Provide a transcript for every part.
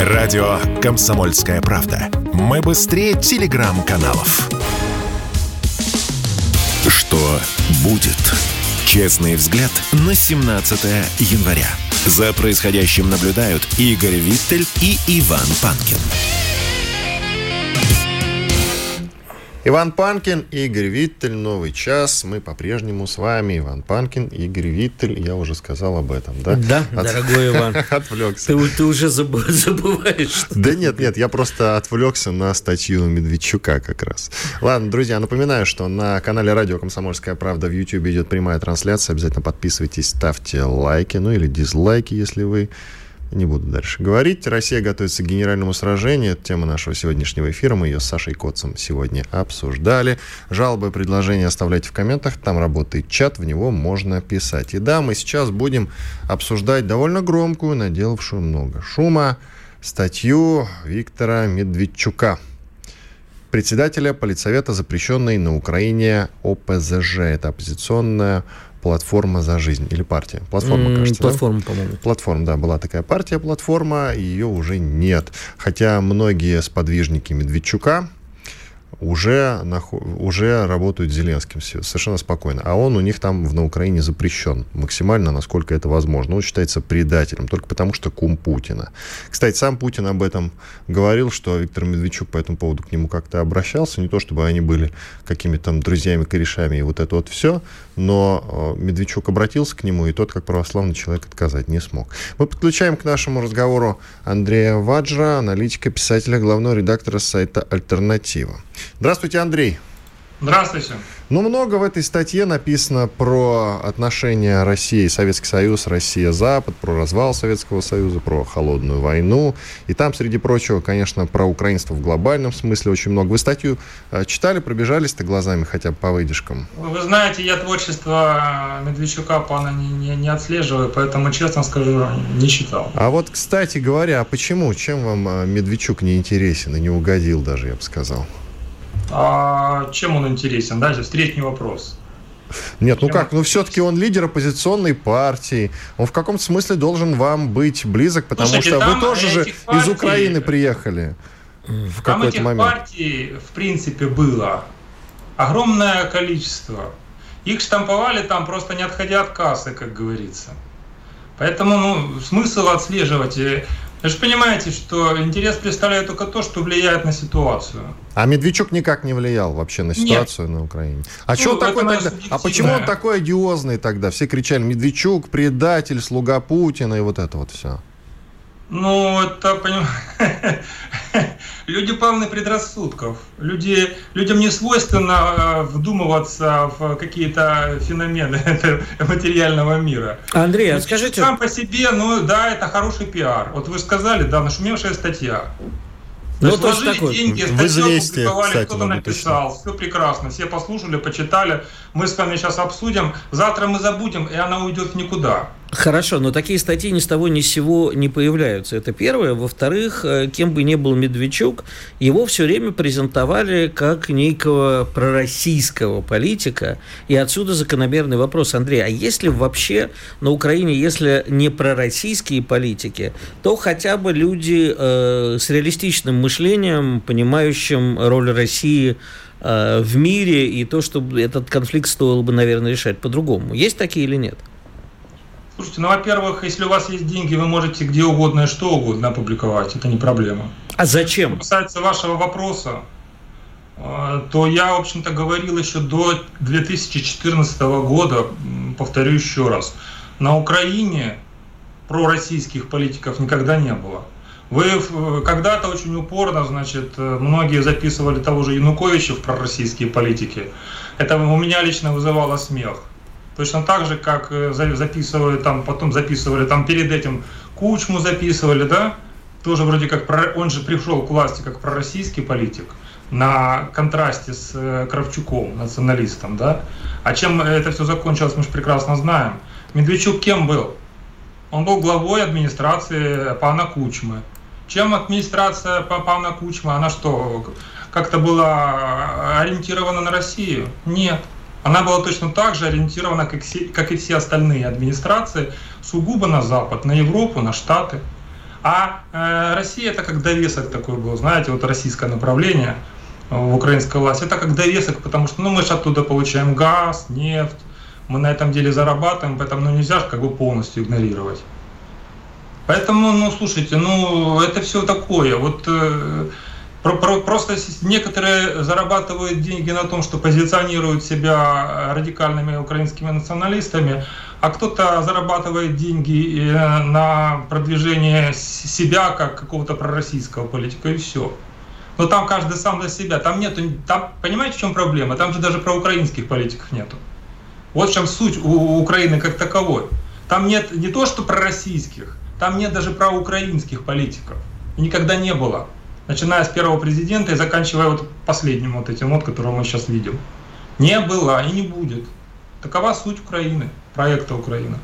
Радио «Комсомольская правда». Мы быстрее телеграм-каналов. Что будет? Честный взгляд на 17 января. За происходящим наблюдают Игорь Виттель и Иван Панкин. Иван Панкин, Игорь Виттель, новый час. Мы по-прежнему с вами. Иван Панкин, Игорь Виттель. Я уже сказал об этом, да? Да, От... дорогой Иван. Отвлекся. Ты, ты уже забываешь. Что да нет, нет, я просто отвлекся на статью Медведчука как раз. Ладно, друзья, напоминаю, что на канале Радио Комсомольская правда в YouTube идет прямая трансляция. Обязательно подписывайтесь, ставьте лайки, ну или дизлайки, если вы не буду дальше говорить. Россия готовится к генеральному сражению. Это тема нашего сегодняшнего эфира. Мы ее с Сашей Коцем сегодня обсуждали. Жалобы предложения оставляйте в комментах. Там работает чат, в него можно писать. И да, мы сейчас будем обсуждать довольно громкую, наделавшую много шума, статью Виктора Медведчука председателя политсовета запрещенной на Украине ОПЗЖ. Это оппозиционная платформа за жизнь или партия. Платформа, mm, кажется. Платформа, да? по-моему. Платформа, да, была такая партия, платформа, ее уже нет. Хотя многие сподвижники Медведчука, уже, уже работают с Зеленским совершенно спокойно. А он у них там на Украине запрещен максимально, насколько это возможно. Он считается предателем только потому, что кум Путина. Кстати, сам Путин об этом говорил, что Виктор Медведчук по этому поводу к нему как-то обращался. Не то, чтобы они были какими-то там друзьями, корешами и вот это вот все, но э, Медведчук обратился к нему, и тот, как православный человек, отказать не смог. Мы подключаем к нашему разговору Андрея Ваджра, аналитика, писателя, главного редактора сайта «Альтернатива». Здравствуйте, Андрей. Здравствуйте. Ну, много в этой статье написано про отношения России Советский Союз, Россия-Запад, про развал Советского Союза, про холодную войну. И там, среди прочего, конечно, про украинство в глобальном смысле очень много. Вы статью э, читали, пробежались-то глазами хотя бы по выдержкам? Вы знаете, я творчество Медведчука пана не, не, не отслеживаю, поэтому, честно скажу, не читал. А вот, кстати говоря, а почему? Чем вам э, Медведчук не интересен и не угодил даже, я бы сказал? А чем он интересен? Дальше встречный вопрос. Нет, ну как, ну все-таки он лидер оппозиционной партии. Он в каком-то смысле должен вам быть близок, потому Слушайте, что вы тоже же партий, из Украины приехали в какой-то момент. партий, в принципе, было огромное количество. Их штамповали там просто не отходя от кассы, как говорится. Поэтому ну, смысл отслеживать э, вы же понимаете, что интерес представляет только то, что влияет на ситуацию. А Медведчук никак не влиял вообще на ситуацию Нет. на Украине. А ну, что он такой тогда? А почему он такой одиозный тогда? Все кричали Медведчук, предатель, слуга Путина и вот это вот все. Ну, это, понимаете, люди полны предрассудков. Люди, людям не свойственно э, вдумываться в какие-то феномены материального мира. Андрей, а скажите... Сам по себе, ну да, это хороший пиар. Вот вы сказали, да, нашумевшая статья. Ну, то есть такой. деньги, статью опубликовали, кто-то написал, точно. все прекрасно, все послушали, почитали, мы с вами сейчас обсудим, завтра мы забудем, и она уйдет в никуда. Хорошо, но такие статьи ни с того ни с сего не появляются. Это первое. Во-вторых, э, кем бы ни был Медведчук, его все время презентовали как некого пророссийского политика. И отсюда закономерный вопрос, Андрей, а если вообще на Украине, если не пророссийские политики, то хотя бы люди э, с реалистичным мышлением, понимающим роль России э, в мире и то, что этот конфликт стоило бы, наверное, решать по-другому. Есть такие или нет? Слушайте, ну, во-первых, если у вас есть деньги, вы можете где угодно и что угодно опубликовать, это не проблема. А зачем? Что касается вашего вопроса, э, то я, в общем-то, говорил еще до 2014 года, повторю еще раз, на Украине пророссийских политиков никогда не было. Вы когда-то очень упорно, значит, многие записывали того же Януковича в пророссийские политики. Это у меня лично вызывало смех. Точно так же, как э, записывали там, потом записывали там перед этим Кучму записывали, да? Тоже вроде как, он же пришел к власти как пророссийский политик на контрасте с э, Кравчуком, националистом, да? А чем это все закончилось, мы же прекрасно знаем. Медведчук кем был? Он был главой администрации пана Кучмы. Чем администрация пана Кучмы, она что, как-то была ориентирована на Россию? Нет. Она была точно так же ориентирована, как, и все остальные администрации, сугубо на Запад, на Европу, на Штаты. А э, Россия это как довесок такой был, знаете, вот российское направление в украинской власти, это как довесок, потому что ну, мы же оттуда получаем газ, нефть, мы на этом деле зарабатываем, поэтому ну, нельзя же как бы полностью игнорировать. Поэтому, ну, слушайте, ну, это все такое. Вот э, просто некоторые зарабатывают деньги на том, что позиционируют себя радикальными украинскими националистами, а кто-то зарабатывает деньги э, на продвижение себя как какого-то пророссийского политика, и все. Но там каждый сам за себя. Там нету, там, понимаете, в чем проблема? Там же даже про украинских политиков нету. Вот в чем суть у Украины как таковой. Там нет не то, что про российских, там нет даже про украинских политиков. Никогда не было. Начиная с первого президента и заканчивая вот последним вот этим вот, которого мы сейчас видим. Не было и не будет. Такова суть Украины, проекта Украины.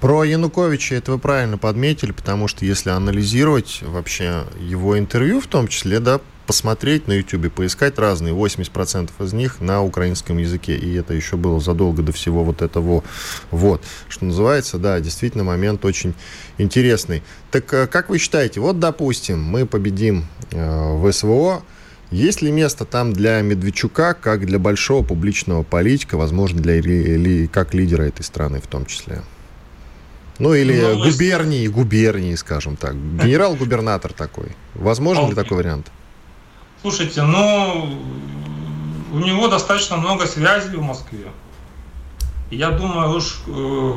Про Януковича это вы правильно подметили, потому что если анализировать вообще его интервью в том числе, да, посмотреть на YouTube, поискать разные, 80% из них на украинском языке. И это еще было задолго до всего вот этого. Вот, что называется, да, действительно момент очень интересный. Так э, как вы считаете, вот, допустим, мы победим э, в СВО, есть ли место там для Медведчука, как для большого публичного политика, возможно, для или как лидера этой страны в том числе? Ну, или ну, губернии, губернии, скажем так. Генерал-губернатор такой. Возможно ли такой вариант? Слушайте, ну, у него достаточно много связей в Москве. Я думаю, уж э,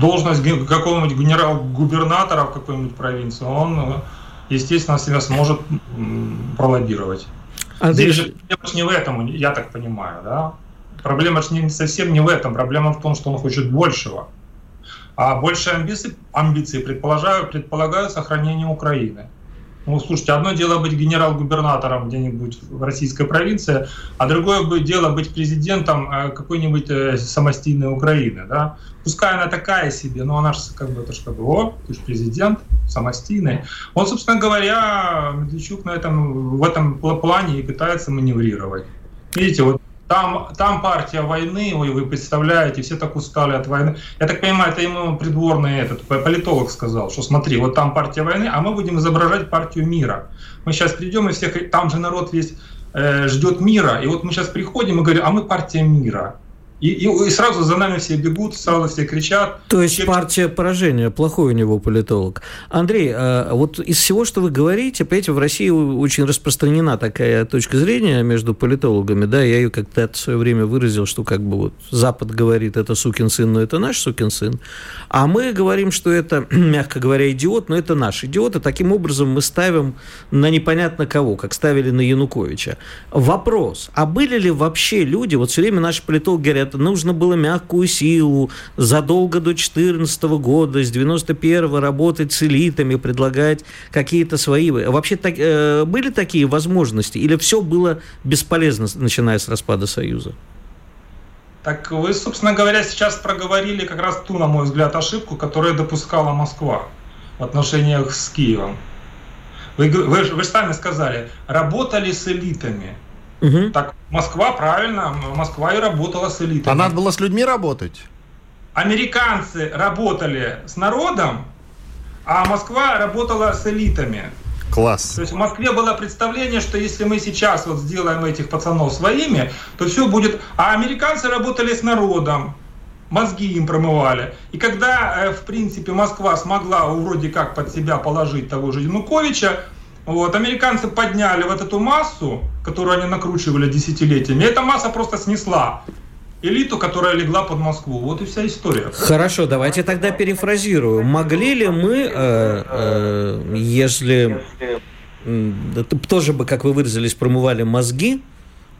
должность какого-нибудь генерал-губернатора в какой-нибудь провинции, он, э, естественно, себя сможет пролоббировать. А Здесь же проблема не в этом, я так понимаю, да? Проблема же не, совсем не в этом. Проблема в том, что он хочет большего. А большие амбиции, амбиции предполагают сохранение Украины. Ну, слушайте, одно дело быть генерал-губернатором где-нибудь в российской провинции, а другое дело быть президентом э, какой-нибудь э, самостийной Украины. Да? Пускай она такая себе, но она же как бы, это же как бы, о, ты же президент самостийный. Он, собственно говоря, Медведчук на этом, в этом плане и пытается маневрировать. Видите, вот там, там партия войны, ой, вы представляете, все так устали от войны. Я так понимаю, это ему придворный этот политолог сказал, что смотри, вот там партия войны, а мы будем изображать партию мира. Мы сейчас придем и всех, там же народ весь э, ждет мира, и вот мы сейчас приходим и говорим, а мы партия мира. И, и, и сразу за нами все бегут, сразу все кричат. То есть все... партия поражения, плохой у него политолог. Андрей, а вот из всего, что вы говорите, понимаете, в России очень распространена такая точка зрения между политологами, да, я ее как-то в свое время выразил, что как бы вот Запад говорит, это сукин сын, но это наш сукин сын, а мы говорим, что это, мягко говоря, идиот, но это наш идиот, и таким образом мы ставим на непонятно кого, как ставили на Януковича. Вопрос, а были ли вообще люди, вот все время наши политологи говорят, это нужно было мягкую силу задолго до 2014 года, с 91 работать с элитами, предлагать какие-то свои... Вообще так, э, были такие возможности? Или все было бесполезно, начиная с распада Союза? Так вы, собственно говоря, сейчас проговорили как раз ту, на мой взгляд, ошибку, которую допускала Москва в отношениях с Киевом. Вы, вы, вы же сами сказали, работали с элитами. Угу. Так Москва, правильно, Москва и работала с элитой. А надо было с людьми работать? Американцы работали с народом, а Москва работала с элитами. Класс. То есть в Москве было представление, что если мы сейчас вот сделаем этих пацанов своими, то все будет... А американцы работали с народом, мозги им промывали. И когда, э, в принципе, Москва смогла вроде как под себя положить того же Януковича, вот, американцы подняли вот эту массу, которую они накручивали десятилетиями, эта масса просто снесла элиту, которая легла под Москву. Вот и вся история. Хорошо, давайте тогда перефразирую. Могли ли мы, э, э, если э, тоже бы, как вы выразились, промывали мозги,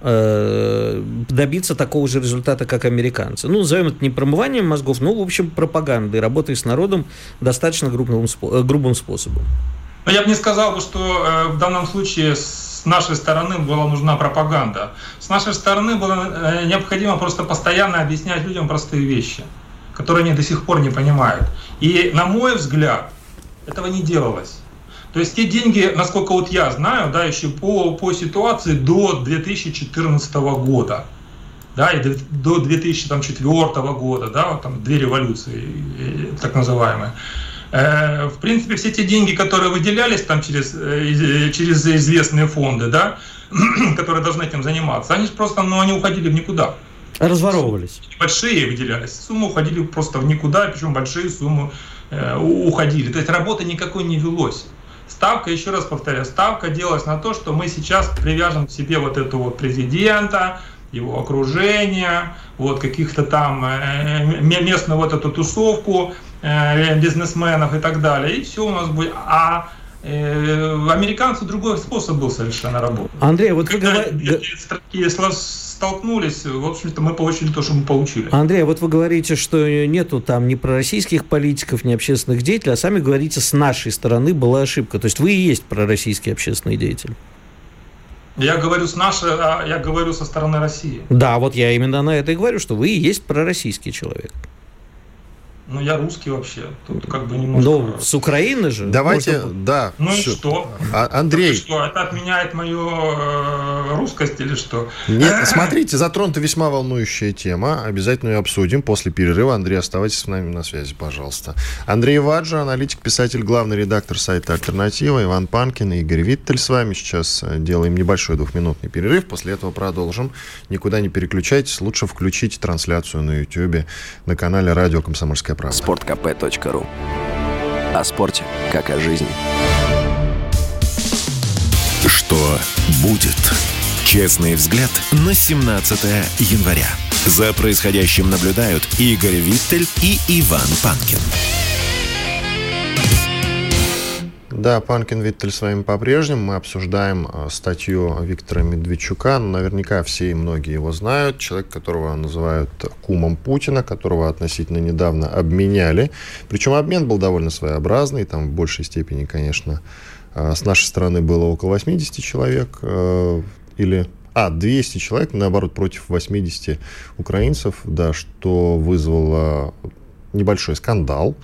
э, добиться такого же результата, как американцы. Ну, назовем это не промыванием мозгов, но, в общем, пропагандой, работой с народом достаточно грубым, э, грубым способом. Но я бы не сказал, что э, в данном случае с нашей стороны была нужна пропаганда. С нашей стороны было э, необходимо просто постоянно объяснять людям простые вещи, которые они до сих пор не понимают. И, на мой взгляд, этого не делалось. То есть те деньги, насколько вот я знаю, да, еще по, по ситуации до 2014 года, да, и до 2004 года, да, вот там две революции, так называемые, Э, в принципе, все те деньги, которые выделялись там через, э, через известные фонды, да, которые должны этим заниматься, они просто, ну, они уходили в никуда. Разворовывались. Большие выделялись. Суммы уходили просто в никуда, причем большие суммы э, уходили. То есть работы никакой не велось. Ставка, еще раз повторяю, ставка делалась на то, что мы сейчас привяжем к себе вот этого вот президента, его окружение, вот каких-то там э, местную вот эту тусовку э, бизнесменов и так далее. И все у нас будет. А э, американцы другой способ был совершенно работы. Андрей, вот Когда вы говорите столкнулись, в общем-то, мы получили то, что мы получили. Андрей, вот вы говорите, что нету там ни пророссийских политиков, ни общественных деятелей, а сами говорите, с нашей стороны была ошибка. То есть вы и есть пророссийский общественный деятель. Я говорю с нашей, а я говорю со стороны России. Да, вот я именно на это и говорю, что вы и есть пророссийский человек. Ну, я русский вообще. Тут как бы немножко... Ну, с Украины же. Давайте, Можно... да. Ну все. и что? А, Андрей. Это что, это отменяет мою э, русскость или что? Нет, смотрите, затронута весьма волнующая тема. Обязательно ее обсудим после перерыва. Андрей, оставайтесь с нами на связи, пожалуйста. Андрей Ваджа, аналитик, писатель, главный редактор сайта «Альтернатива», Иван Панкин и Игорь Виттель с вами. Сейчас э, делаем небольшой двухминутный перерыв. После этого продолжим. Никуда не переключайтесь. Лучше включите трансляцию на YouTube на канале «Радио Комсомольская правда». sportkp.ru О спорте, как о жизни. Что будет? Честный взгляд на 17 января. За происходящим наблюдают Игорь Виттель и Иван Панкин. Да, Панкин Виттель с вами по-прежнему. Мы обсуждаем э, статью Виктора Медведчука. Наверняка все и многие его знают. Человек, которого называют кумом Путина, которого относительно недавно обменяли. Причем обмен был довольно своеобразный. Там в большей степени, конечно, э, с нашей стороны было около 80 человек. Э, или а, 200 человек, наоборот, против 80 украинцев, да, что вызвало небольшой скандал.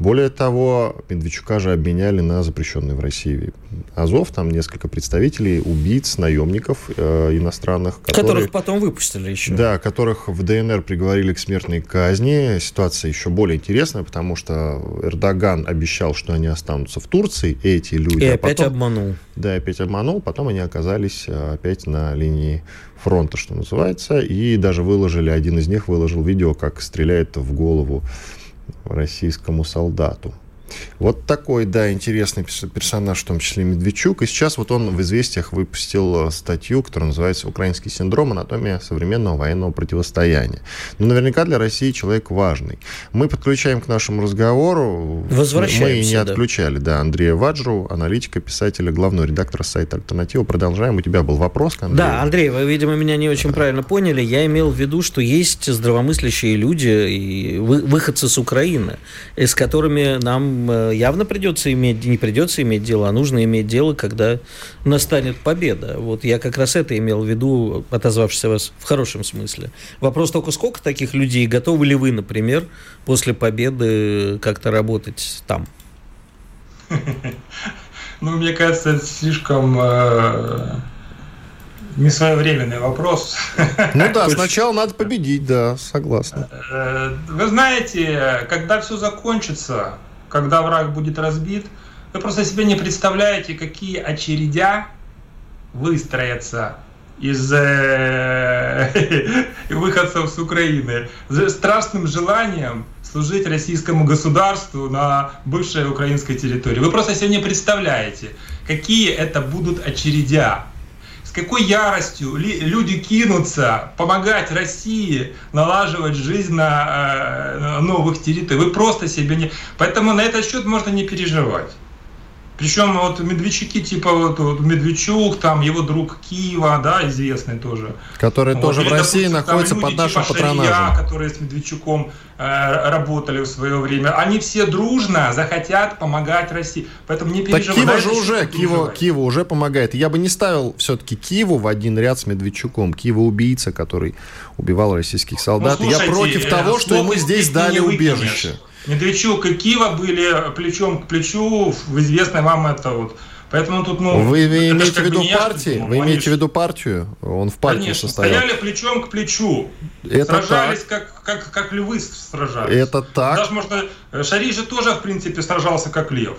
Более того, Медведчука же обменяли на запрещенный в России Азов. Там несколько представителей, убийц, наемников э, иностранных. Которые, которых потом выпустили еще. Да, которых в ДНР приговорили к смертной казни. Ситуация еще более интересная, потому что Эрдоган обещал, что они останутся в Турции, эти люди. И а опять потом, обманул. Да, опять обманул. Потом они оказались э, опять на линии фронта, что называется. И даже выложили, один из них выложил видео, как стреляет в голову российскому солдату. Вот такой, да, интересный персонаж, в том числе Медведчук. И сейчас вот он в «Известиях» выпустил э, статью, которая называется «Украинский синдром. Анатомия современного военного противостояния». Но наверняка для России человек важный. Мы подключаем к нашему разговору... Мы и не да. отключали, да, Андрея Ваджру, аналитика, писателя, главного редактора сайта «Альтернатива». Продолжаем. У тебя был вопрос к Андрею? Да, Андрей, вы, видимо, меня не очень правильно поняли. Я имел в виду, что есть здравомыслящие люди и выходцы с Украины, с которыми нам Э, явно придется иметь, не придется иметь дело, а нужно иметь дело, когда настанет победа. Вот я как раз это имел в виду, отозвавшись о вас в хорошем смысле. Вопрос только, сколько таких людей, готовы ли вы, например, после победы как-то работать там? Ну, мне кажется, это слишком э, несвоевременный вопрос. Ну да, сначала надо победить, да, согласен. Э, вы знаете, когда все закончится, когда враг будет разбит, вы просто себе не представляете, какие очередя выстроятся из э, выходцев с Украины с страшным желанием служить российскому государству на бывшей украинской территории. Вы просто себе не представляете, какие это будут очередя с какой яростью люди кинутся помогать России налаживать жизнь на, э, на новых территориях. Вы просто себе не... Поэтому на этот счет можно не переживать. Причем вот Медведчуки, типа вот, вот Медведчук, там его друг Киева, да, известный тоже. Который вот, тоже или, в России допустим, находится под нашим типа патронажем. Шария, которые с Медведчуком э, работали в свое время. Они все дружно захотят помогать России. Поэтому не переживайте. Так Киева же уже, Киева, Киева уже помогает. Я бы не ставил все-таки Киеву в один ряд с Медведчуком. Киева убийца, который убивал российских солдат. Ну, слушайте, Я против того, что ему здесь дали убежище. Медведчук и Кива были плечом к плечу в известной вам это вот Поэтому тут, ну... Вы, вы имеете в виду партии? Вы имеете в виду партию? Он в партии Конечно, состоял. стояли плечом к плечу. Это сражались, как, как, как львы сражались. Это так. Даже можно... Шари же тоже, в принципе, сражался как лев.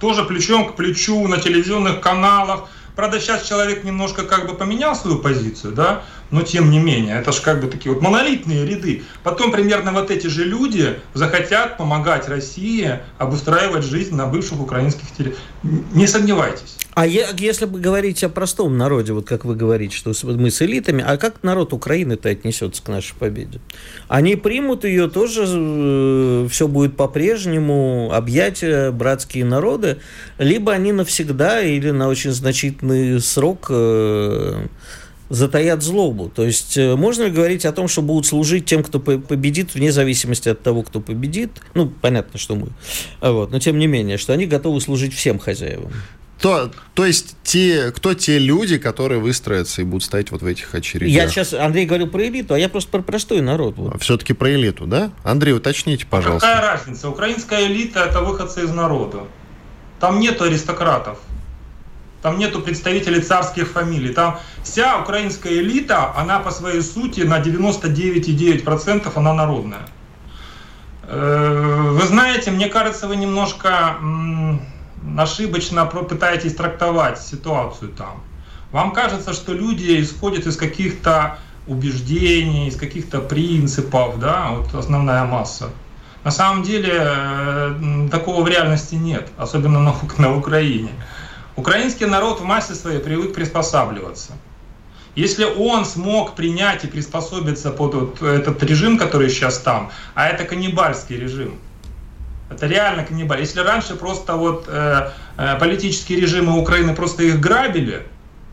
Тоже плечом к плечу на телевизионных каналах Правда, сейчас человек немножко как бы поменял свою позицию, да, но тем не менее, это же как бы такие вот монолитные ряды. Потом примерно вот эти же люди захотят помогать России обустраивать жизнь на бывших украинских территориях. Не сомневайтесь. А если бы говорить о простом народе, вот как вы говорите, что мы с элитами, а как народ Украины-то отнесется к нашей победе? Они примут ее тоже, э, все будет по-прежнему, объятия братские народы, либо они навсегда или на очень значительный срок э, затаят злобу. То есть э, можно ли говорить о том, что будут служить тем, кто победит, вне зависимости от того, кто победит? Ну, понятно, что мы. Вот. Но тем не менее, что они готовы служить всем хозяевам. То, то есть те, кто те люди, которые выстроятся и будут стоять вот в этих очередях? Я сейчас, Андрей говорил про элиту, а я просто про простой народ. Вот. Все-таки про элиту, да? Андрей, уточните, пожалуйста. А какая разница? Украинская элита – это выходцы из народа. Там нету аристократов. Там нету представителей царских фамилий. Там вся украинская элита, она по своей сути на 99,9% она народная. Э, вы знаете, мне кажется, вы немножко ошибочно пытаетесь трактовать ситуацию там. Вам кажется, что люди исходят из каких-то убеждений, из каких-то принципов, да, вот основная масса. На самом деле э, такого в реальности нет, особенно на, на Украине. Украинский народ в массе своей привык приспосабливаться. Если он смог принять и приспособиться под вот этот режим, который сейчас там, а это каннибальский режим – это реально каннибал. Если раньше просто вот э, э, политические режимы Украины просто их грабили,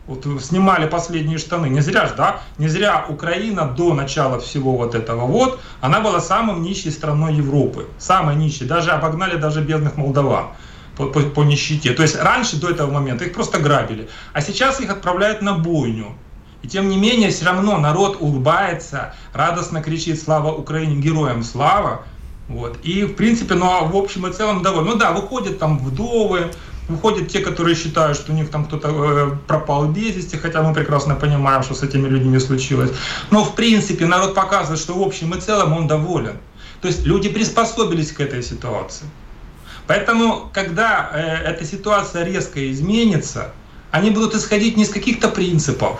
вот снимали последние штаны, не зря ж, да, не зря Украина до начала всего вот этого вот, она была самым нищей страной Европы, самой нищей, даже обогнали даже бедных молдаван по, по, по нищете. То есть раньше, до этого момента, их просто грабили, а сейчас их отправляют на бойню. И тем не менее, все равно народ улыбается, радостно кричит «Слава Украине! Героям слава!» Вот. И, в принципе, ну, а в общем и целом довольны. Ну да, выходят там вдовы, выходят те, которые считают, что у них там кто-то э, пропал без вести, хотя мы прекрасно понимаем, что с этими людьми случилось. Но, в принципе, народ показывает, что в общем и целом он доволен. То есть люди приспособились к этой ситуации. Поэтому, когда э, эта ситуация резко изменится, они будут исходить не из каких-то принципов,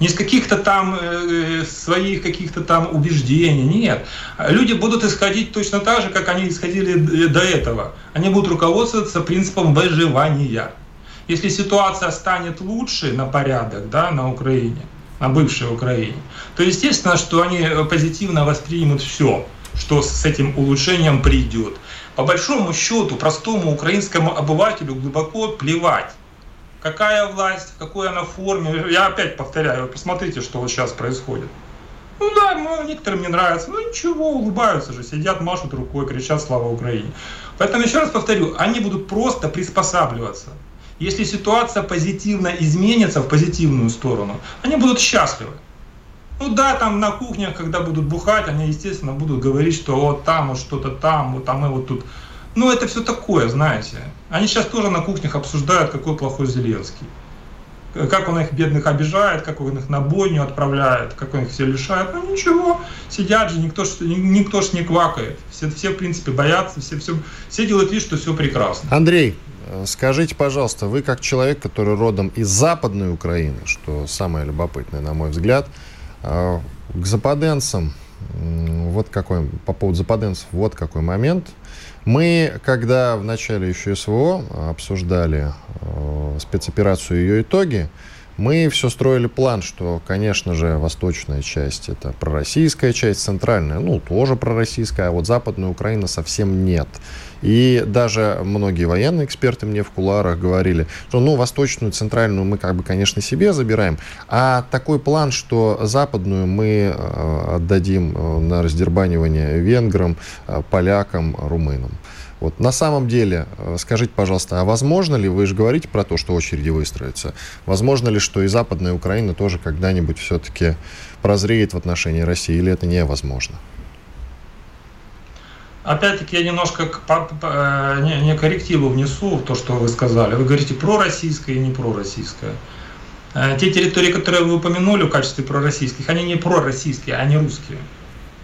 не из каких-то там э, своих каких-то там убеждений, нет. Люди будут исходить точно так же, как они исходили до этого. Они будут руководствоваться принципом выживания. Если ситуация станет лучше на порядок да, на Украине, на бывшей Украине, то естественно, что они позитивно воспримут все, что с этим улучшением придет. По большому счету, простому украинскому обывателю глубоко плевать, Какая власть, в какой она форме. Я опять повторяю, посмотрите, что вот сейчас происходит. Ну да, ну, некоторым не нравится. Ну ничего, улыбаются же, сидят, машут рукой, кричат «Слава Украине». Поэтому еще раз повторю, они будут просто приспосабливаться. Если ситуация позитивно изменится в позитивную сторону, они будут счастливы. Ну да, там на кухнях, когда будут бухать, они, естественно, будут говорить, что вот там вот что-то там, вот там мы вот тут ну, это все такое, знаете. Они сейчас тоже на кухнях обсуждают, какой плохой Зеленский. Как он их бедных обижает, как он их на бойню отправляет, как он их все лишает. Ну ничего, сидят же, никто ж, никто ж не квакает. Все, все, в принципе, боятся, все, все, все делают вид, что все прекрасно. Андрей, скажите, пожалуйста, вы как человек, который родом из Западной Украины, что самое любопытное, на мой взгляд, к западенцам, вот какой, по поводу западенцев, вот какой момент – мы, когда в начале еще СВО обсуждали э, спецоперацию и ее итоги, мы все строили план, что, конечно же, восточная часть это пророссийская часть, центральная, ну, тоже пророссийская, а вот западная Украина совсем нет. И даже многие военные эксперты мне в куларах говорили, что, ну, восточную, центральную мы, как бы, конечно, себе забираем, а такой план, что западную мы э, отдадим э, на раздербанивание венграм, э, полякам, румынам. Вот на самом деле, э, скажите, пожалуйста, а возможно ли, вы же говорите про то, что очереди выстроятся, возможно ли, что и Западная Украина тоже когда-нибудь все-таки прозреет в отношении России, или это невозможно? опять-таки я немножко э, не, не коррективу внесу в то, что вы сказали. Вы говорите пророссийское и не пророссийское. Э, те территории, которые вы упомянули в качестве пророссийских, они не пророссийские, они русские.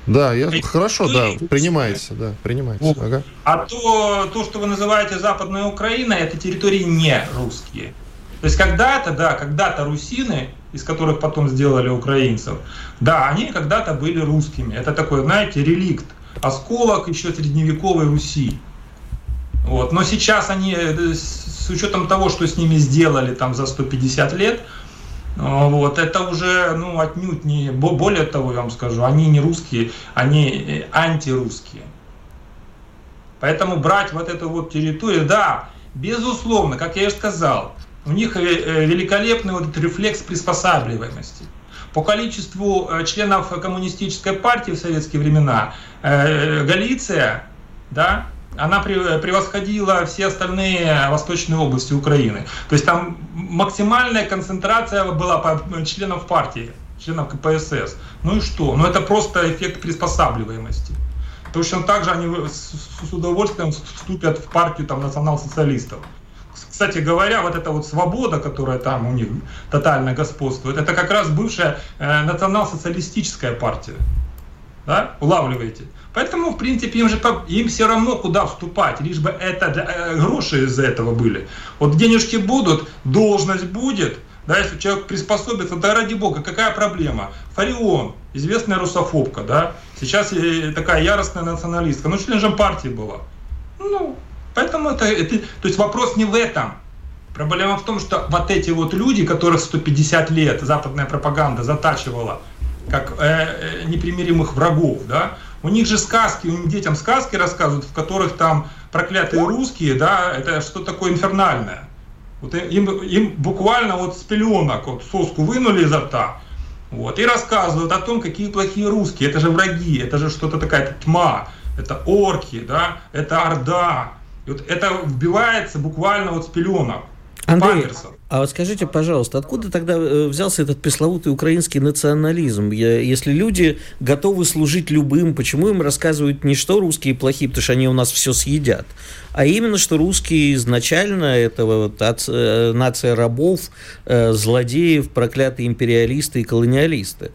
Да, я, хорошо, да, принимается, да, принимается. Вот. Ага. А то, то, что вы называете Западная Украина, это территории не русские. То есть когда-то, да, когда-то русины, из которых потом сделали украинцев, да, они когда-то были русскими. Это такой, знаете, реликт, осколок еще средневековой Руси. Вот. Но сейчас они, э, с учетом того, что с ними сделали там за 150 лет, вот, это уже, ну, отнюдь не... Более того, я вам скажу, они не русские, они э, антирусские. Поэтому брать вот эту вот территорию, да, безусловно, как я и сказал, у них э, э, великолепный вот этот рефлекс приспосабливаемости. По количеству членов коммунистической партии в советские времена Галиция, да, она превосходила все остальные восточные области Украины. То есть там максимальная концентрация была по членов партии, членов КПСС. Ну и что? Ну это просто эффект приспосабливаемости. Точно так же они с удовольствием вступят в партию там, национал-социалистов. Кстати говоря, вот эта вот свобода, которая там у них тотально господствует, это как раз бывшая э, национал-социалистическая партия. Да? Улавливаете? Поэтому, в принципе, им же им все равно куда вступать, лишь бы это э, гроши из-за этого были. Вот денежки будут, должность будет, да, если человек приспособится, да ради бога, какая проблема? Фарион, известная русофобка, да, сейчас такая яростная националистка, ну член же партии была. Ну, поэтому это, это, то есть вопрос не в этом. Проблема в том, что вот эти вот люди, которых 150 лет западная пропаганда затачивала как э, э, непримиримых врагов, да, у них же сказки, у них детям сказки рассказывают, в которых там проклятые русские, да, это что такое инфернальное. Вот им, им буквально вот с пеленок вот соску вынули изо рта, вот, и рассказывают о том, какие плохие русские, это же враги, это же что-то такая тьма, это орки, да, это орда. И вот это вбивается буквально вот с пеленок. Андрей, Памперсов. а вот скажите, пожалуйста, откуда тогда э, взялся этот пресловутый украинский национализм? Если люди готовы служить любым, почему им рассказывают не что русские плохие, потому что они у нас все съедят, а именно, что русские изначально это вот э, нация рабов, э, злодеев, проклятые империалисты и колониалисты?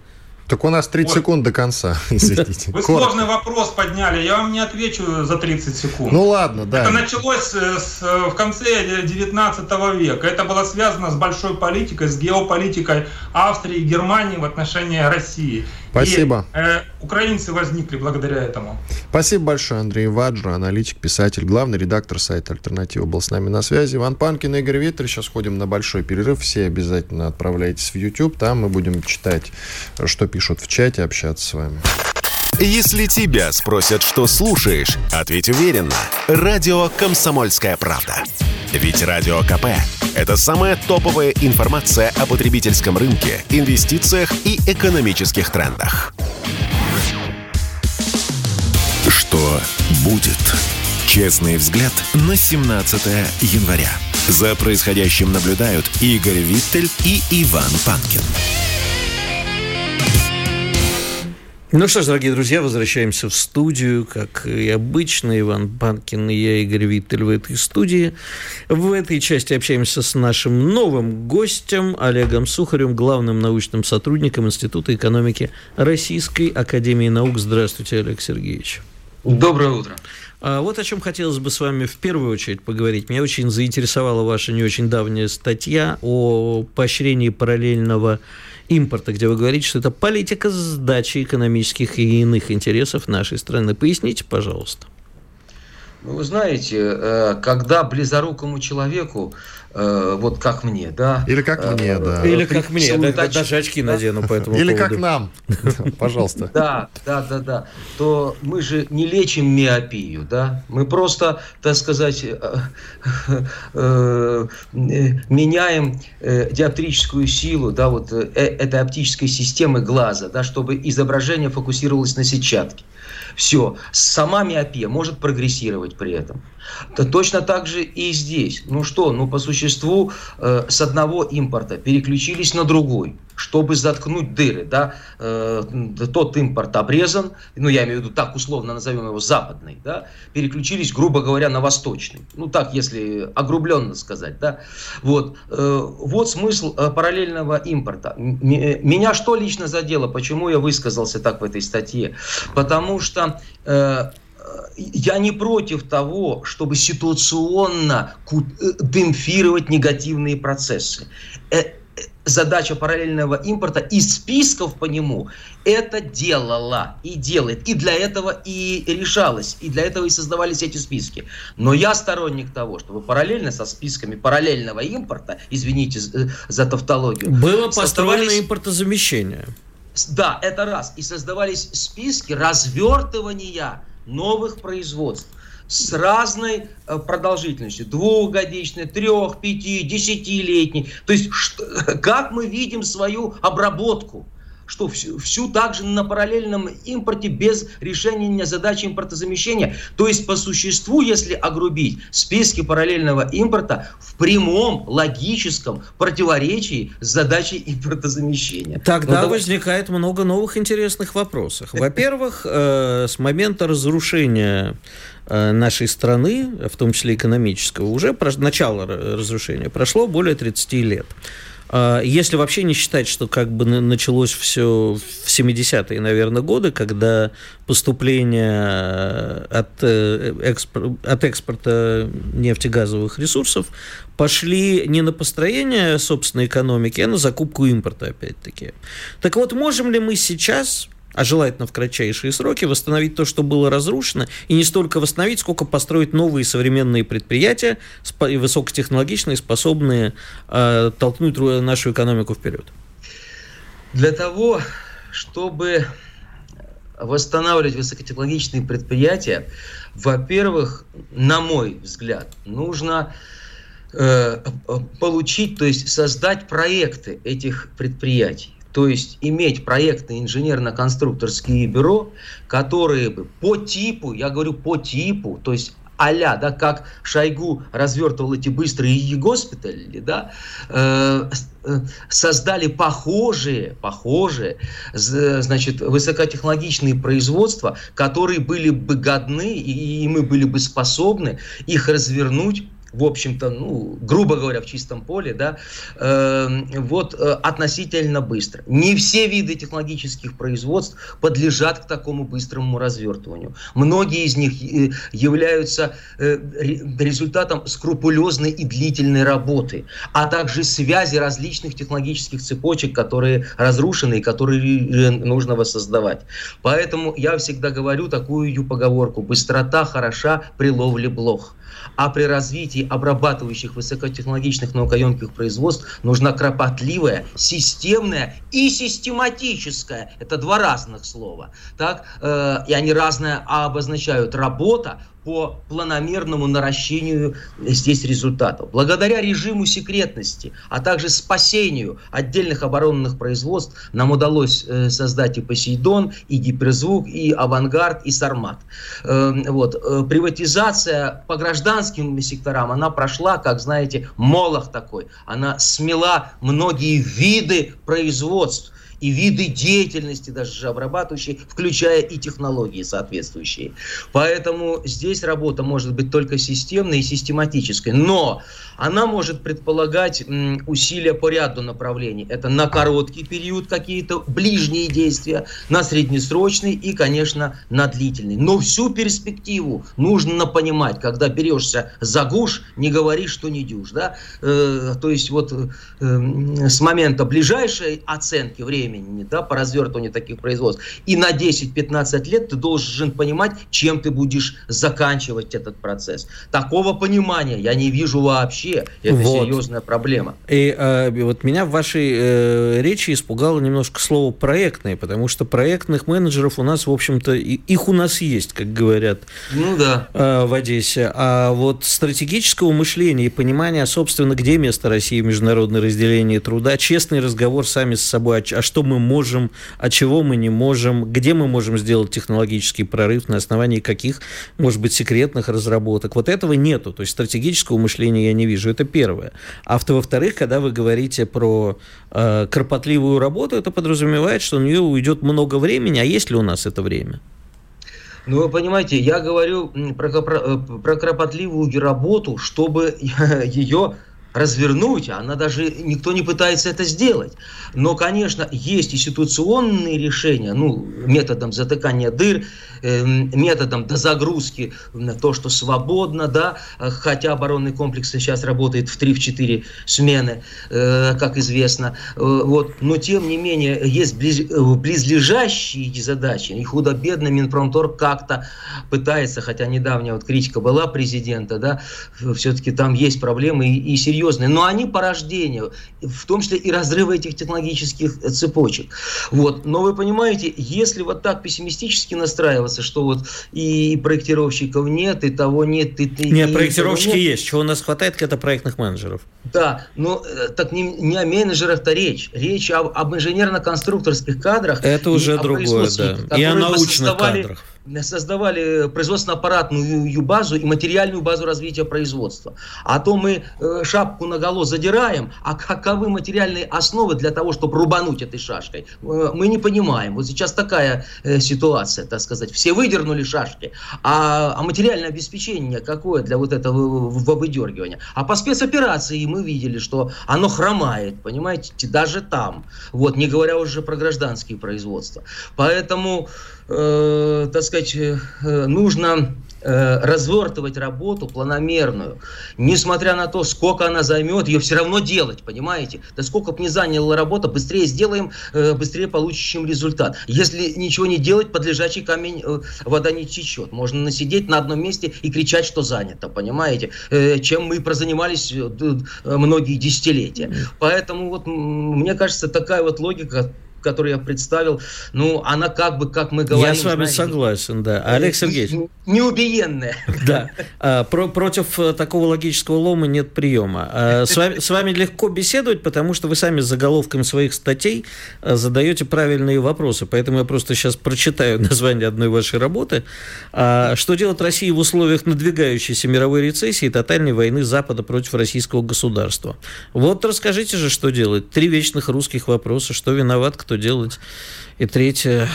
Так у нас 30 вот. секунд до конца, извините. Вы Коротко. сложный вопрос подняли, я вам не отвечу за 30 секунд. Ну ладно, да. Это началось э, с, в конце 19 века. Это было связано с большой политикой, с геополитикой Австрии и Германии в отношении России. Спасибо. И, э, украинцы возникли благодаря этому. Спасибо большое, Андрей Ваджра, аналитик, писатель, главный редактор сайта «Альтернатива» был с нами на связи. Иван Панкин и Игорь Виттер. Сейчас ходим на большой перерыв. Все обязательно отправляйтесь в YouTube. Там мы будем читать, что пишут в чате, общаться с вами. Если тебя спросят, что слушаешь, ответь уверенно. Радио «Комсомольская правда». Ведь Радио КП – это самая топовая информация о потребительском рынке, инвестициях и экономических трендах. Что будет? Честный взгляд на 17 января. За происходящим наблюдают Игорь Виттель и Иван Панкин. Ну что ж, дорогие друзья, возвращаемся в студию, как и обычно. Иван Панкин и я, Игорь Виттель, в этой студии. В этой части общаемся с нашим новым гостем Олегом Сухарем, главным научным сотрудником Института экономики Российской Академии Наук. Здравствуйте, Олег Сергеевич. Доброе утро. А вот о чем хотелось бы с вами в первую очередь поговорить. Меня очень заинтересовала ваша не очень давняя статья о поощрении параллельного импорта, где вы говорите, что это политика сдачи экономических и иных интересов нашей страны. Поясните, пожалуйста. Ну, вы знаете, э, когда близорукому человеку Э, вот как мне, да? Или как мне, э, да. Или как мне, да, даже очки надену по этому Или как нам, пожалуйста. Да, да, да, да. То мы же не лечим миопию, да? Мы просто, так сказать, э, меняем диоптрическую силу, да, вот этой оптической системы глаза, да, чтобы изображение фокусировалось на сетчатке. Все. Сама миопия может прогрессировать при этом. Да точно так же и здесь. Ну что, ну по существу э, с одного импорта переключились на другой. чтобы заткнуть дыры. Да? Э, тот импорт обрезан, ну я имею в виду так условно назовем его западный, да? переключились, грубо говоря, на восточный. Ну так, если огрубленно сказать. Да? Вот. Э, вот смысл э, параллельного импорта. Меня что лично задело, почему я высказался так в этой статье? Потому что э, я не против того, чтобы ситуационно э, демпфировать негативные процессы. Э, э, задача параллельного импорта из списков по нему это делала и делает. И для этого и решалось, и для этого и создавались эти списки. Но я сторонник того, чтобы параллельно со списками параллельного импорта, извините за тавтологию, было построено импортозамещение. Да, это раз. И создавались списки развертывания новых производств с разной э, продолжительностью, двухгодичной, трех, пяти, десятилетней. То есть, как мы видим свою обработку – что всю, всю также на параллельном импорте без решения задачи импортозамещения. То есть по существу, если огрубить, списки параллельного импорта в прямом логическом противоречии с задачей импортозамещения. Тогда ну, возникает много новых интересных вопросов. Во-первых, э, с момента разрушения э, нашей страны, в том числе экономического, уже начало разрушения прошло более 30 лет. А, если вообще не считать, что как бы началось все в 70-е, наверное, годы, когда поступления от, э, экспор, от экспорта нефтегазовых ресурсов пошли не на построение собственной экономики, а на закупку импорта, опять-таки. Так вот, можем ли мы сейчас а желательно в кратчайшие сроки, восстановить то, что было разрушено, и не столько восстановить, сколько построить новые современные предприятия, высокотехнологичные, способные э, толкнуть нашу экономику вперед. Для того, чтобы восстанавливать высокотехнологичные предприятия, во-первых, на мой взгляд, нужно э, получить, то есть создать проекты этих предприятий. То есть иметь проектные инженерно-конструкторские бюро, которые бы по типу, я говорю по типу, то есть а-ля, да, как Шойгу развертывал эти быстрые госпитали, да, э, э, создали похожие, похожие, значит, высокотехнологичные производства, которые были бы годны, и мы были бы способны их развернуть в общем-то, ну, грубо говоря, в чистом поле, да, э, вот э, относительно быстро. Не все виды технологических производств подлежат к такому быстрому развертыванию. Многие из них э, являются э, результатом скрупулезной и длительной работы, а также связи различных технологических цепочек, которые разрушены и которые нужно воссоздавать. Поэтому я всегда говорю такую поговорку: быстрота хороша при ловле блох а при развитии обрабатывающих высокотехнологичных наукоемких производств нужна кропотливая, системная и систематическая, это два разных слова, так, э, и они разное обозначают, работа по планомерному наращению здесь результатов. Благодаря режиму секретности, а также спасению отдельных оборонных производств нам удалось э, создать и Посейдон, и Гиперзвук, и Авангард, и Сармат. Э, вот. Э, приватизация по гражданским секторам, она прошла, как знаете, молох такой. Она смела многие виды производств и виды деятельности даже же обрабатывающие, включая и технологии соответствующие. Поэтому здесь работа может быть только системной и систематической. Но она может предполагать усилия по ряду направлений. Это на короткий период какие-то ближние действия, на среднесрочный и, конечно, на длительный. Но всю перспективу нужно понимать, когда берешься за гуш, не говори, что не дюж. Да? Э, то есть вот э, с момента ближайшей оценки времени да, по развертыванию таких производств и на 10-15 лет ты должен понимать, чем ты будешь заканчивать этот процесс. Такого понимания я не вижу вообще вообще. Это вот. серьезная проблема. И э, вот меня в вашей э, речи испугало немножко слово проектные, потому что проектных менеджеров у нас, в общем-то, их у нас есть, как говорят ну, да. э, в Одессе. А вот стратегического мышления и понимания, собственно, где место России в международном разделении труда, честный разговор сами с собой, а, а что мы можем, а чего мы не можем, где мы можем сделать технологический прорыв, на основании каких, может быть, секретных разработок. Вот этого нету. То есть стратегического мышления я не вижу. Это первое. А во-вторых, когда вы говорите про э, кропотливую работу, это подразумевает, что у нее уйдет много времени. А есть ли у нас это время? Ну, вы понимаете, я говорю про, про, про кропотливую работу, чтобы ее развернуть, она даже никто не пытается это сделать. Но, конечно, есть и ситуационные решения, ну, методом затыкания дыр, э, методом дозагрузки на то, что свободно, да, хотя оборонный комплекс сейчас работает в 3-4 смены, э, как известно. Э, вот. Но, тем не менее, есть близ, э, близлежащие задачи, и худо-бедно Минпромторг как-то пытается, хотя недавняя вот критика была президента, да, все-таки там есть проблемы и серьезные серьезные, но они по рождению, в том числе и разрывы этих технологических цепочек. Вот. Но вы понимаете, если вот так пессимистически настраиваться, что вот и проектировщиков нет, и того нет, и... и нет, и проектировщики нет. есть. Чего у нас хватает, это проектных менеджеров. Да, но э, так не, не о менеджерах-то речь. Речь об, об инженерно-конструкторских кадрах. Это уже другое, да. И о научных кадрах создавали производственно-аппаратную базу и материальную базу развития производства. А то мы э, шапку на голо задираем, а каковы материальные основы для того, чтобы рубануть этой шашкой, э, мы не понимаем. Вот сейчас такая э, ситуация, так сказать. Все выдернули шашки, а, а материальное обеспечение какое для вот этого выдергивания? А по спецоперации мы видели, что оно хромает, понимаете, даже там. Вот, не говоря уже про гражданские производства. Поэтому э, так сказать, э, нужно э, развертывать работу планомерную. Несмотря на то, сколько она займет, ее все равно делать, понимаете? Да сколько бы ни заняла работа, быстрее сделаем, э, быстрее получим результат. Если ничего не делать, под лежачий камень вода не течет. Можно насидеть на одном месте и кричать, что занято, понимаете? Чем мы прозанимались многие десятилетия. Поэтому вот мне кажется, такая вот логика которую я представил, ну, она как бы, как мы говорим... Я с вами знаете, согласен, да. Олег Сергеевич. Неубиенная. Да. А, про, против э, такого логического лома нет приема. А, с, вами, с вами легко беседовать, потому что вы сами с заголовками своих статей э, задаете правильные вопросы. Поэтому я просто сейчас прочитаю название одной вашей работы. А, что делать России в условиях надвигающейся мировой рецессии и тотальной войны Запада против российского государства? Вот расскажите же, что делать. Три вечных русских вопроса. Что виноват, кто делать. И третье,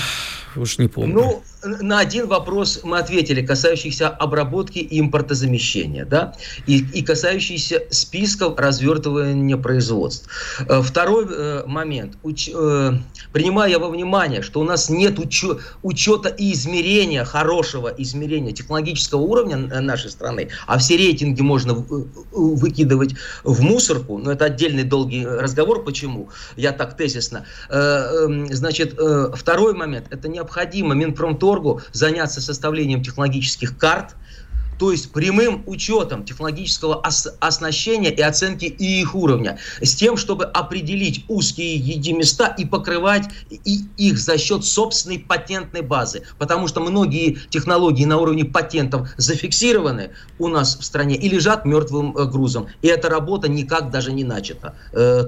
уж не помню. Ну, на один вопрос мы ответили, касающийся обработки и импортозамещения, да, и, и касающийся списков развертывания производств. Э, второй э, момент. Уч, э, принимая во внимание, что у нас нет учё, учета и измерения, хорошего измерения технологического уровня нашей страны, а все рейтинги можно выкидывать в мусорку, но это отдельный долгий разговор, почему, я так тезисно. Эм, значит, второй момент, это необходимо Минпромторг Минпромторгу заняться составлением технологических карт, то есть прямым учетом технологического ос оснащения и оценки и их уровня, с тем, чтобы определить узкие еди места и покрывать и их за счет собственной патентной базы. Потому что многие технологии на уровне патентов зафиксированы у нас в стране и лежат мертвым э, грузом. И эта работа никак даже не начата э,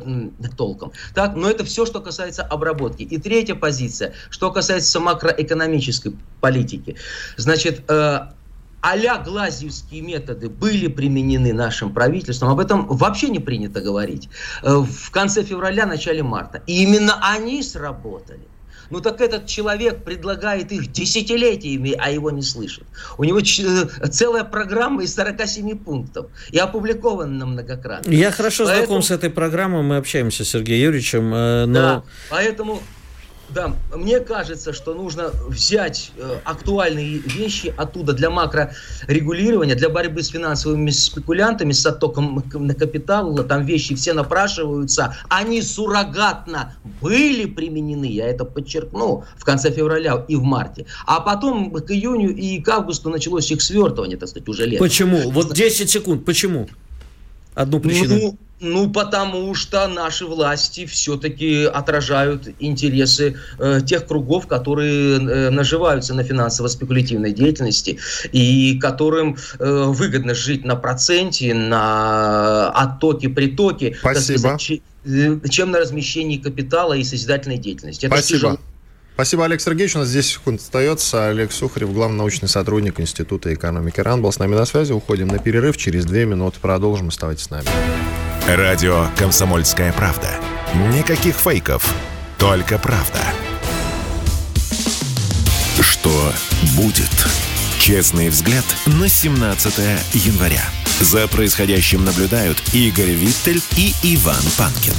толком. Так, но это все, что касается обработки. И третья позиция, что касается макроэкономической политики. Значит, э, а-ля глазьевские методы были применены нашим правительством, об этом вообще не принято говорить, э, в конце февраля, начале марта. И именно они сработали. Ну так этот человек предлагает их десятилетиями, а его не слышат. У него э, целая программа из 47 пунктов и опубликована многократно. Я хорошо поэтому... знаком с этой программой, мы общаемся с Сергеем Юрьевичем. Э, но... Да, поэтому да, мне кажется, что нужно взять э, актуальные вещи оттуда для макрорегулирования, для борьбы с финансовыми спекулянтами, с оттоком на капитал, там вещи все напрашиваются, они суррогатно были применены, я это подчеркну, в конце февраля и в марте. А потом к июню и к августу началось их свертывание, так сказать, уже летом. Почему? Вот 10 секунд, почему? Одну причину. Ну, Ну, потому что наши власти все-таки отражают интересы э, тех кругов, которые э, наживаются на финансово-спекулятивной деятельности и которым э, выгодно жить на проценте, на оттоке, притоке. Спасибо. Сказать, э, чем на размещении капитала и созидательной деятельности. Это Спасибо. Тяжело. Спасибо, Олег Сергеевич. У нас 10 секунд остается. Олег Сухарев, главный научный сотрудник Института экономики РАН, был с нами на связи. Уходим на перерыв. Через две минуты продолжим. Оставайтесь с нами. Радио «Комсомольская правда». Никаких фейков, только правда. Что будет? Честный взгляд на 17 января. За происходящим наблюдают Игорь Виттель и Иван Панкин.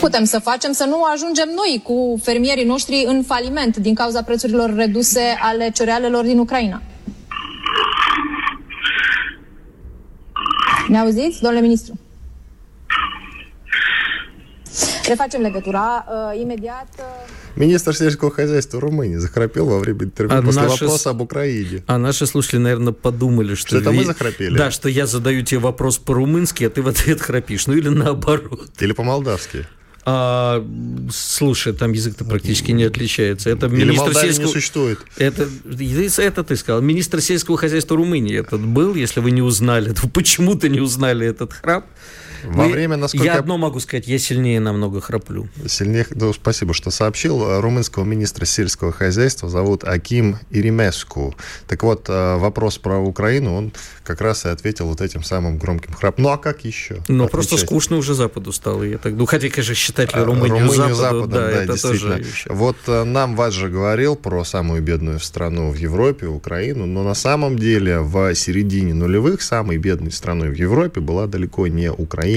putem să facem să nu ajungem noi cu fermierii noștri în faliment din cauza prețurilor reduse ale cerealelor din Ucraina. Ne auziți, domnule ministru? Refacem legătura uh, imediat. Uh... Министр сельского хозяйства Румынии захрапел во время интервью а после наши, вопроса об Украине. А наши слушатели, наверное, подумали, что... Что это мы захрапели? Да, что я задаю тебе вопрос по-румынски, а ты в ответ храпишь. Ну или наоборот. Или по-молдавски. А, слушай, там язык-то практически не отличается. Это Или министр Молдавии сельского... не существует. Это, это ты сказал. Министр сельского хозяйства Румынии этот был, если вы не узнали. То почему-то не узнали этот храп. Во время, насколько... Я одно могу сказать, я сильнее намного храплю. Сильнее, ну, спасибо, что сообщил. Румынского министра сельского хозяйства зовут Аким Иремеску. Так вот, э, вопрос про Украину, он как раз и ответил вот этим самым громким храп. Ну, а как еще? Ну, просто скучно уже Западу стало. Я так... Ну, хотя, конечно, считать ли а, Румынию, Румынию Западу, Западом, да, да это действительно. тоже еще. Вот э, нам Вадж же говорил про самую бедную страну в Европе, Украину, но на самом деле в середине нулевых самой бедной страной в Европе была далеко не Украина,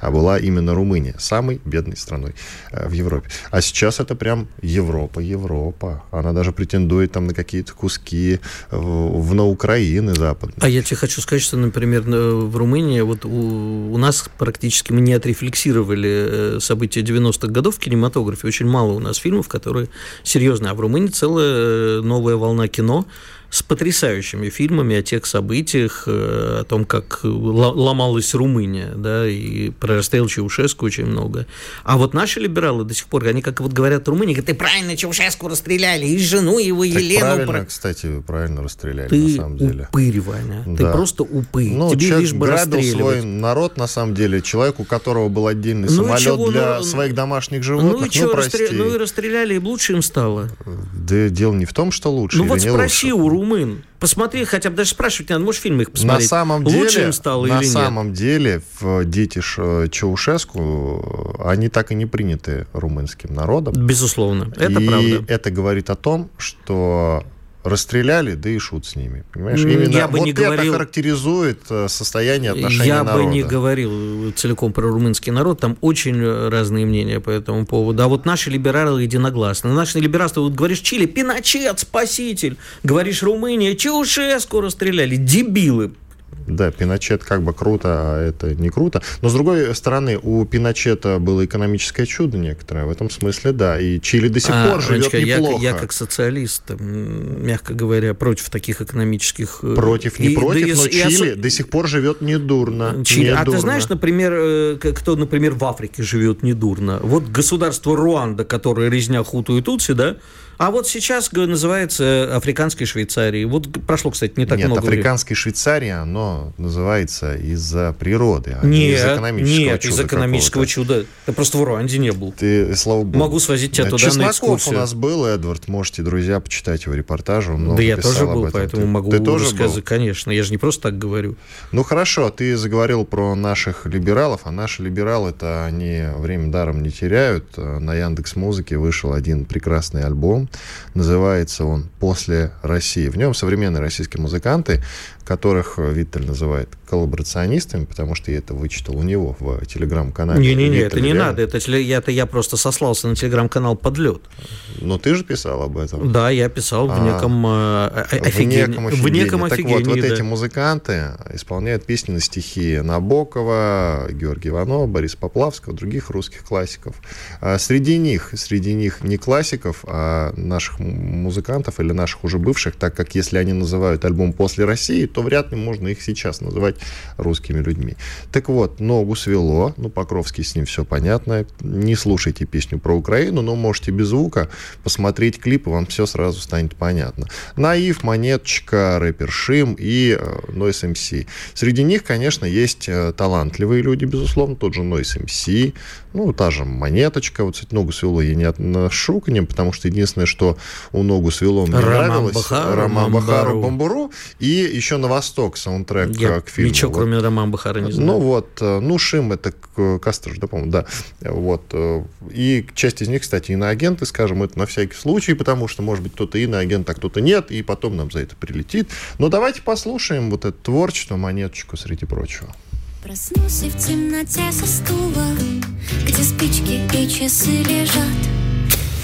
а была именно Румыния, самой бедной страной э, в Европе. А сейчас это прям Европа, Европа. Она даже претендует там на какие-то куски в, в на Украины западной. А я тебе хочу сказать, что, например, в Румынии вот у, у нас практически мы не отрефлексировали э, события 90-х годов в кинематографе. Очень мало у нас фильмов, которые серьезные. А в Румынии целая э, новая волна кино, с потрясающими фильмами о тех событиях, э, о том, как ломалась Румыния, да, и про расстрел Чаушеску очень много. А вот наши либералы до сих пор, они как вот говорят Румынии, говорят, ты правильно Чаушеску расстреляли, и жену его, так Елену. правильно, про... кстати, правильно расстреляли, ты на самом деле. упырь, Ваня, да. ты просто упырь. Ну, Тебе лишь бы свой народ, на самом деле, человек, у которого был отдельный ну, самолет чего, для ну, своих домашних животных, ну, и ну, прости. Расстрел... ну и расстреляли, и лучше им стало. Да дело не в том, что лучше Ну вот спроси лучше. у румын. Посмотри, хотя бы даже спрашивать не надо, можешь фильмы их посмотреть. На самом Лучше деле, им стало на или самом деле, в дети Чаушеску, они так и не приняты румынским народом. Безусловно, это и правда. это говорит о том, что расстреляли, да и шут с ними. Понимаешь? Именно я бы вот не это говорил, характеризует э, состояние отношений Я народа. бы не говорил целиком про румынский народ, там очень разные мнения по этому поводу. А вот наши либералы единогласны. Наши либералы, вот говоришь Чили, Пиночет, спаситель. Говоришь Румыния, Чаушеску расстреляли. Дебилы. Да, Пиночет как бы круто, а это не круто. Но, с другой стороны, у Пиночета было экономическое чудо некоторое. В этом смысле, да. И Чили до сих а, пор живет Ранечка, неплохо. Я, я как социалист, мягко говоря, против таких экономических... Э, против, не и, против, да, но и, Чили осо... до сих пор живет недурно. Чили. недурно. А ты знаешь, например, э, кто, например, в Африке живет недурно? Вот государство Руанда, которое резня Хуту и Тутси, да, а вот сейчас называется Африканской Швейцарией. Вот прошло, кстати, не так нет, много времени. Африканской Швейцарии оно называется из-за природы, а нет, не из экономического нет, чуда. из экономического чуда. Ты просто в Руанде не был. Ты, слава богу. Могу свозить тебя туда Чесноков на экскурсию. у нас был, Эдвард. Можете, друзья, почитать его репортажи. Он да я тоже был, поэтому ты, могу ты тоже рассказать. был? Конечно, я же не просто так говорю. Ну хорошо, ты заговорил про наших либералов, а наши либералы-то они время даром не теряют. На Яндекс Музыке вышел один прекрасный альбом, называется он «После России». В нем современные российские музыканты которых э, Виттель называет коллаборационистами, потому что я это вычитал у него в телеграм-канале. Не-не-не, это не надо, это, это я просто сослался на телеграм-канал «Подлет». Но ты же писал об этом. Да, я писал в а, неком э, офигении. В неком офигении. В неком офигении так вот, вот да. эти музыканты исполняют песни на стихи Набокова, Георгия Иванова, Бориса Поплавского, других русских классиков. А среди них, среди них не классиков, а наших музыкантов или наших уже бывших, так как если они называют альбом «После России», то вряд ли можно их сейчас называть русскими людьми. Так вот, ногу свело, ну, Покровский с ним все понятно, не слушайте песню про Украину, но можете без звука посмотреть клип, и вам все сразу станет понятно. Наив, Монеточка, рэпер Шим и э, Noise MC. Среди них, конечно, есть э, талантливые люди, безусловно, тот же Noise MC, ну, та же Монеточка, вот, кстати, ногу свело я не отношу к ним, потому что единственное, что у ногу свело мне Роман нравилось, Бахару, Роман Бахару. Бамбуру, и еще на восток саундтрек Я э, к фильму. Ничего, Вот. кроме Романа Бахара, не знаю. Ну вот, э, ну Шим это к- Кастрж, да, по-моему, да. Вот. э, И часть из них, кстати, иноагенты, скажем, это на всякий случай, потому что, может быть, кто-то иноагент, а кто-то нет, и потом нам за это прилетит. Но давайте послушаем вот это творчество, монеточку, среди прочего. Проснулся в темноте со стула, где спички и часы лежат.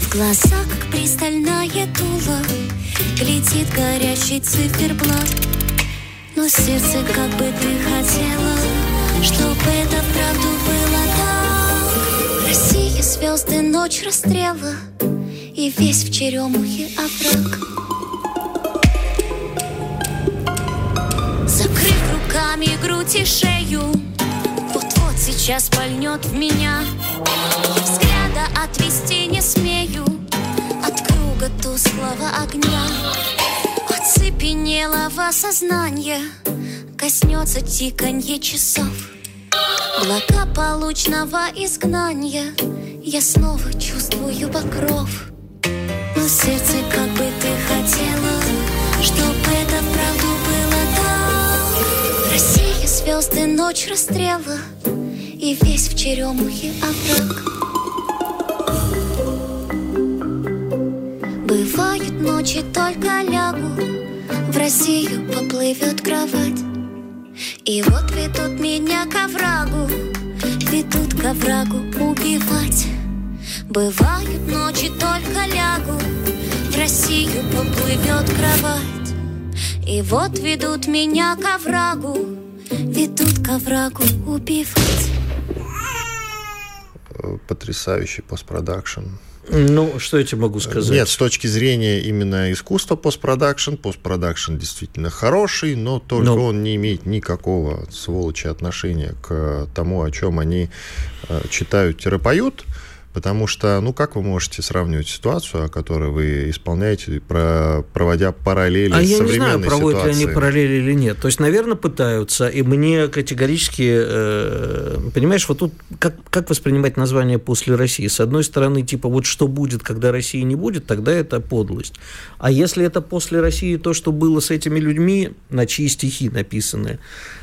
В глаза, как пристальная дула, глядит горячий циферблат. Но сердце, как бы ты хотела, чтобы это вправду было так. Россия, звезды, ночь расстрела, и весь в черемухе овраг. Закрыв руками грудь и шею Вот-вот сейчас пальнет в меня взгляда отвести не смею От круга тусклого огня Оцепенелого сознания Коснется тиканье часов. Благополучного изгнания. Я снова чувствую покров. Но сердце, как бы ты хотела, чтобы это вправду было так. Россия, звезды, ночь расстрела, и весь в черемухе овраг. Бывают ночи, только лягу, в Россию поплывет кровать. И вот ведут меня к оврагу, ведут к оврагу убивать. Бывают ночи, только лягу, в Россию поплывет кровать. И вот ведут меня к оврагу, ведут к оврагу убивать. Потрясающий постпродакшн. Ну, что я тебе могу сказать? Нет, с точки зрения именно искусства постпродакшн, постпродакшн действительно хороший, но только Ну. он не имеет никакого, сволочи, отношения к тому, о чем они э, читают-поют. Потому что, ну, как вы можете сравнивать ситуацию, о которой вы исполняете, про, проводя параллели А с я не знаю, проводят ли ситуацией? они параллели или нет. То есть, наверное, пытаются. И мне категорически, э, понимаешь, вот тут как, как воспринимать название «после России»? С одной стороны, типа, вот что будет, когда России не будет, тогда это подлость. А если это «после России» то, что было с этими людьми, на чьи стихи написаны,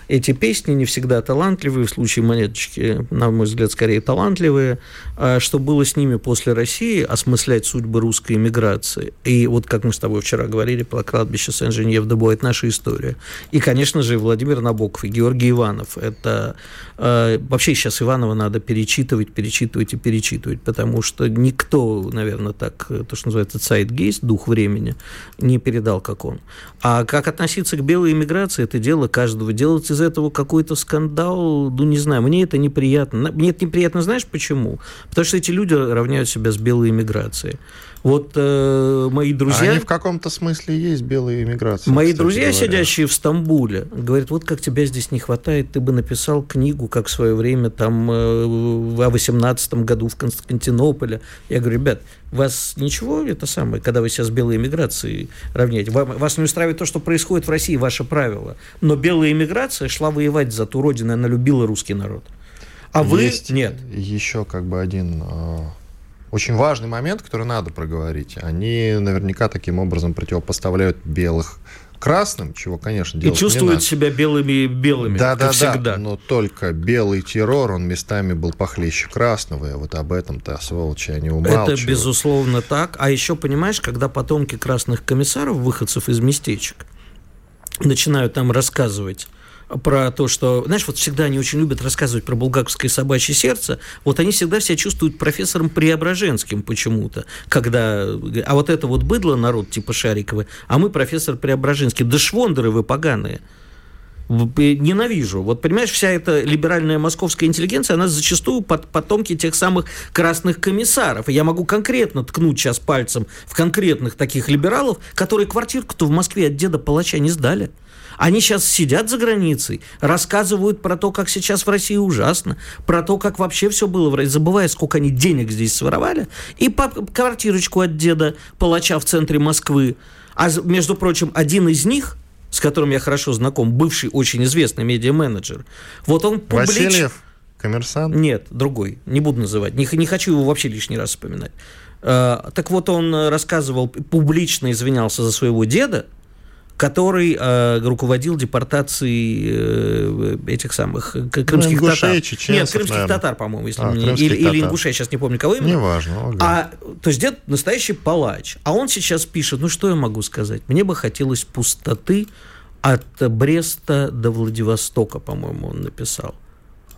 эти песни не всегда талантливые, в случае «Монеточки», на мой взгляд, скорее талантливые, а что было с ними после России, осмыслять судьбы русской эмиграции. И вот как мы с тобой вчера говорили про кладбище Сен-Женьев-де-Бо, это наша история. И, конечно же, Владимир Набоков, и Георгий Иванов. Это э, вообще сейчас Иванова надо перечитывать, перечитывать и перечитывать, потому что никто, наверное, так, то, что называется сайт-гейст, дух времени, не передал, как он. А как относиться к белой эмиграции, это дело каждого. Делать из этого какой-то скандал, ну, не знаю, мне это неприятно. Мне это неприятно, знаешь, почему? Потому что эти люди равняют себя с белой эмиграцией. Вот э, мои друзья... Они в каком-то смысле есть белые иммиграции. Мои друзья, говоря. сидящие в Стамбуле, говорят, вот как тебя здесь не хватает, ты бы написал книгу, как в свое время там э, в 18 году в Константинополе. Я говорю, ребят, вас ничего это самое, когда вы сейчас с белой эмиграцией равняете? Вам- Вас не устраивает то, что происходит в России, ваше правило. Но белая эмиграция шла воевать за ту родину, она любила русский народ. А вы Есть нет. еще как бы один э, очень важный момент, который надо проговорить. Они наверняка таким образом противопоставляют белых красным, чего, конечно, И делать не чувствуют надо. себя белыми белыми, Да, да, всегда. да, но только белый террор, он местами был похлеще красного, и вот об этом-то, сволочи, они умалчивают. Это безусловно так. А еще, понимаешь, когда потомки красных комиссаров, выходцев из местечек, начинают там рассказывать про то, что, знаешь, вот всегда они очень любят рассказывать про булгаковское собачье сердце, вот они всегда себя чувствуют профессором Преображенским почему-то, когда, а вот это вот быдло народ типа Шариковы, а мы профессор Преображенский, да швондеры вы поганые. Ненавижу. Вот понимаешь, вся эта либеральная московская интеллигенция, она зачастую под потомки тех самых красных комиссаров. И я могу конкретно ткнуть сейчас пальцем в конкретных таких либералов, которые квартирку-то в Москве от деда палача не сдали. Они сейчас сидят за границей, рассказывают про то, как сейчас в России ужасно, про то, как вообще все было в России, забывая, сколько они денег здесь своровали, и по квартирочку от деда, палача в центре Москвы. А, между прочим, один из них с которым я хорошо знаком, бывший очень известный медиа-менеджер. Вот он публично... Васильев? Коммерсант? Нет, другой. Не буду называть. Не, не хочу его вообще лишний раз вспоминать. Э, так вот, он рассказывал, публично извинялся за своего деда, который э, руководил депортацией э, этих самых крымских ну, татар. Нет, крымских наверное. татар, по-моему, если а, мне, или, или ингушей, сейчас не помню кого именно. Неважно. Ага. А, то есть дед настоящий палач. А он сейчас пишет, ну что я могу сказать? Мне бы хотелось пустоты от Бреста до Владивостока, по-моему, он написал.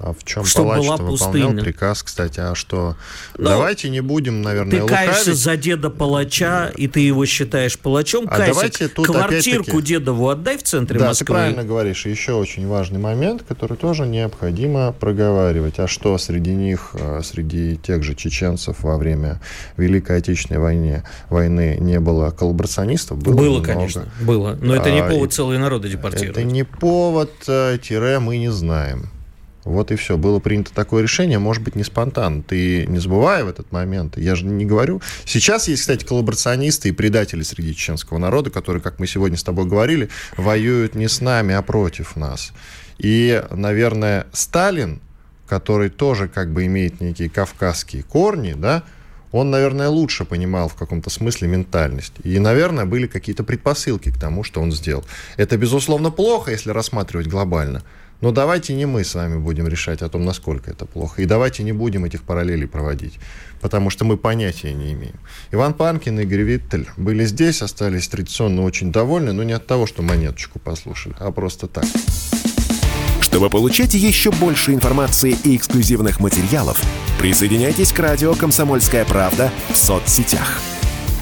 А в чем Чтобы палач выполнял пустыня. приказ, кстати, а что? Ну, Давайте не будем, наверное, Ты каешься лукавить. за деда палача, и ты его считаешь палачом. А Кайся, давайте тут квартирку дедову отдай в центре да, Москвы. Да, ты правильно говоришь. Еще очень важный момент, который тоже необходимо проговаривать. А что среди них, э, среди тех же чеченцев во время Великой Отечественной войны, войны не было коллаборационистов? Было, было много. конечно, было. Но это не а, повод целые народы депортировать. Это не повод, э, тире мы не знаем. Вот и все. Было принято такое решение, может быть, не спонтанно. Ты не забывай в этот момент. Я же не говорю. Сейчас есть, кстати, коллаборационисты и предатели среди чеченского народа, которые, как мы сегодня с тобой говорили, воюют не с нами, а против нас. И, наверное, Сталин, который тоже как бы имеет некие кавказские корни, да, он, наверное, лучше понимал в каком-то смысле ментальность. И, наверное, были какие-то предпосылки к тому, что он сделал. Это, безусловно, плохо, если рассматривать глобально. Но давайте не мы с вами будем решать о том, насколько это плохо. И давайте не будем этих параллелей проводить, потому что мы понятия не имеем. Иван Панкин и Игорь Виттель были здесь, остались традиционно очень довольны, но не от того, что монеточку послушали, а просто так. Чтобы получать еще больше информации и эксклюзивных материалов, присоединяйтесь к радио «Комсомольская правда» в соцсетях –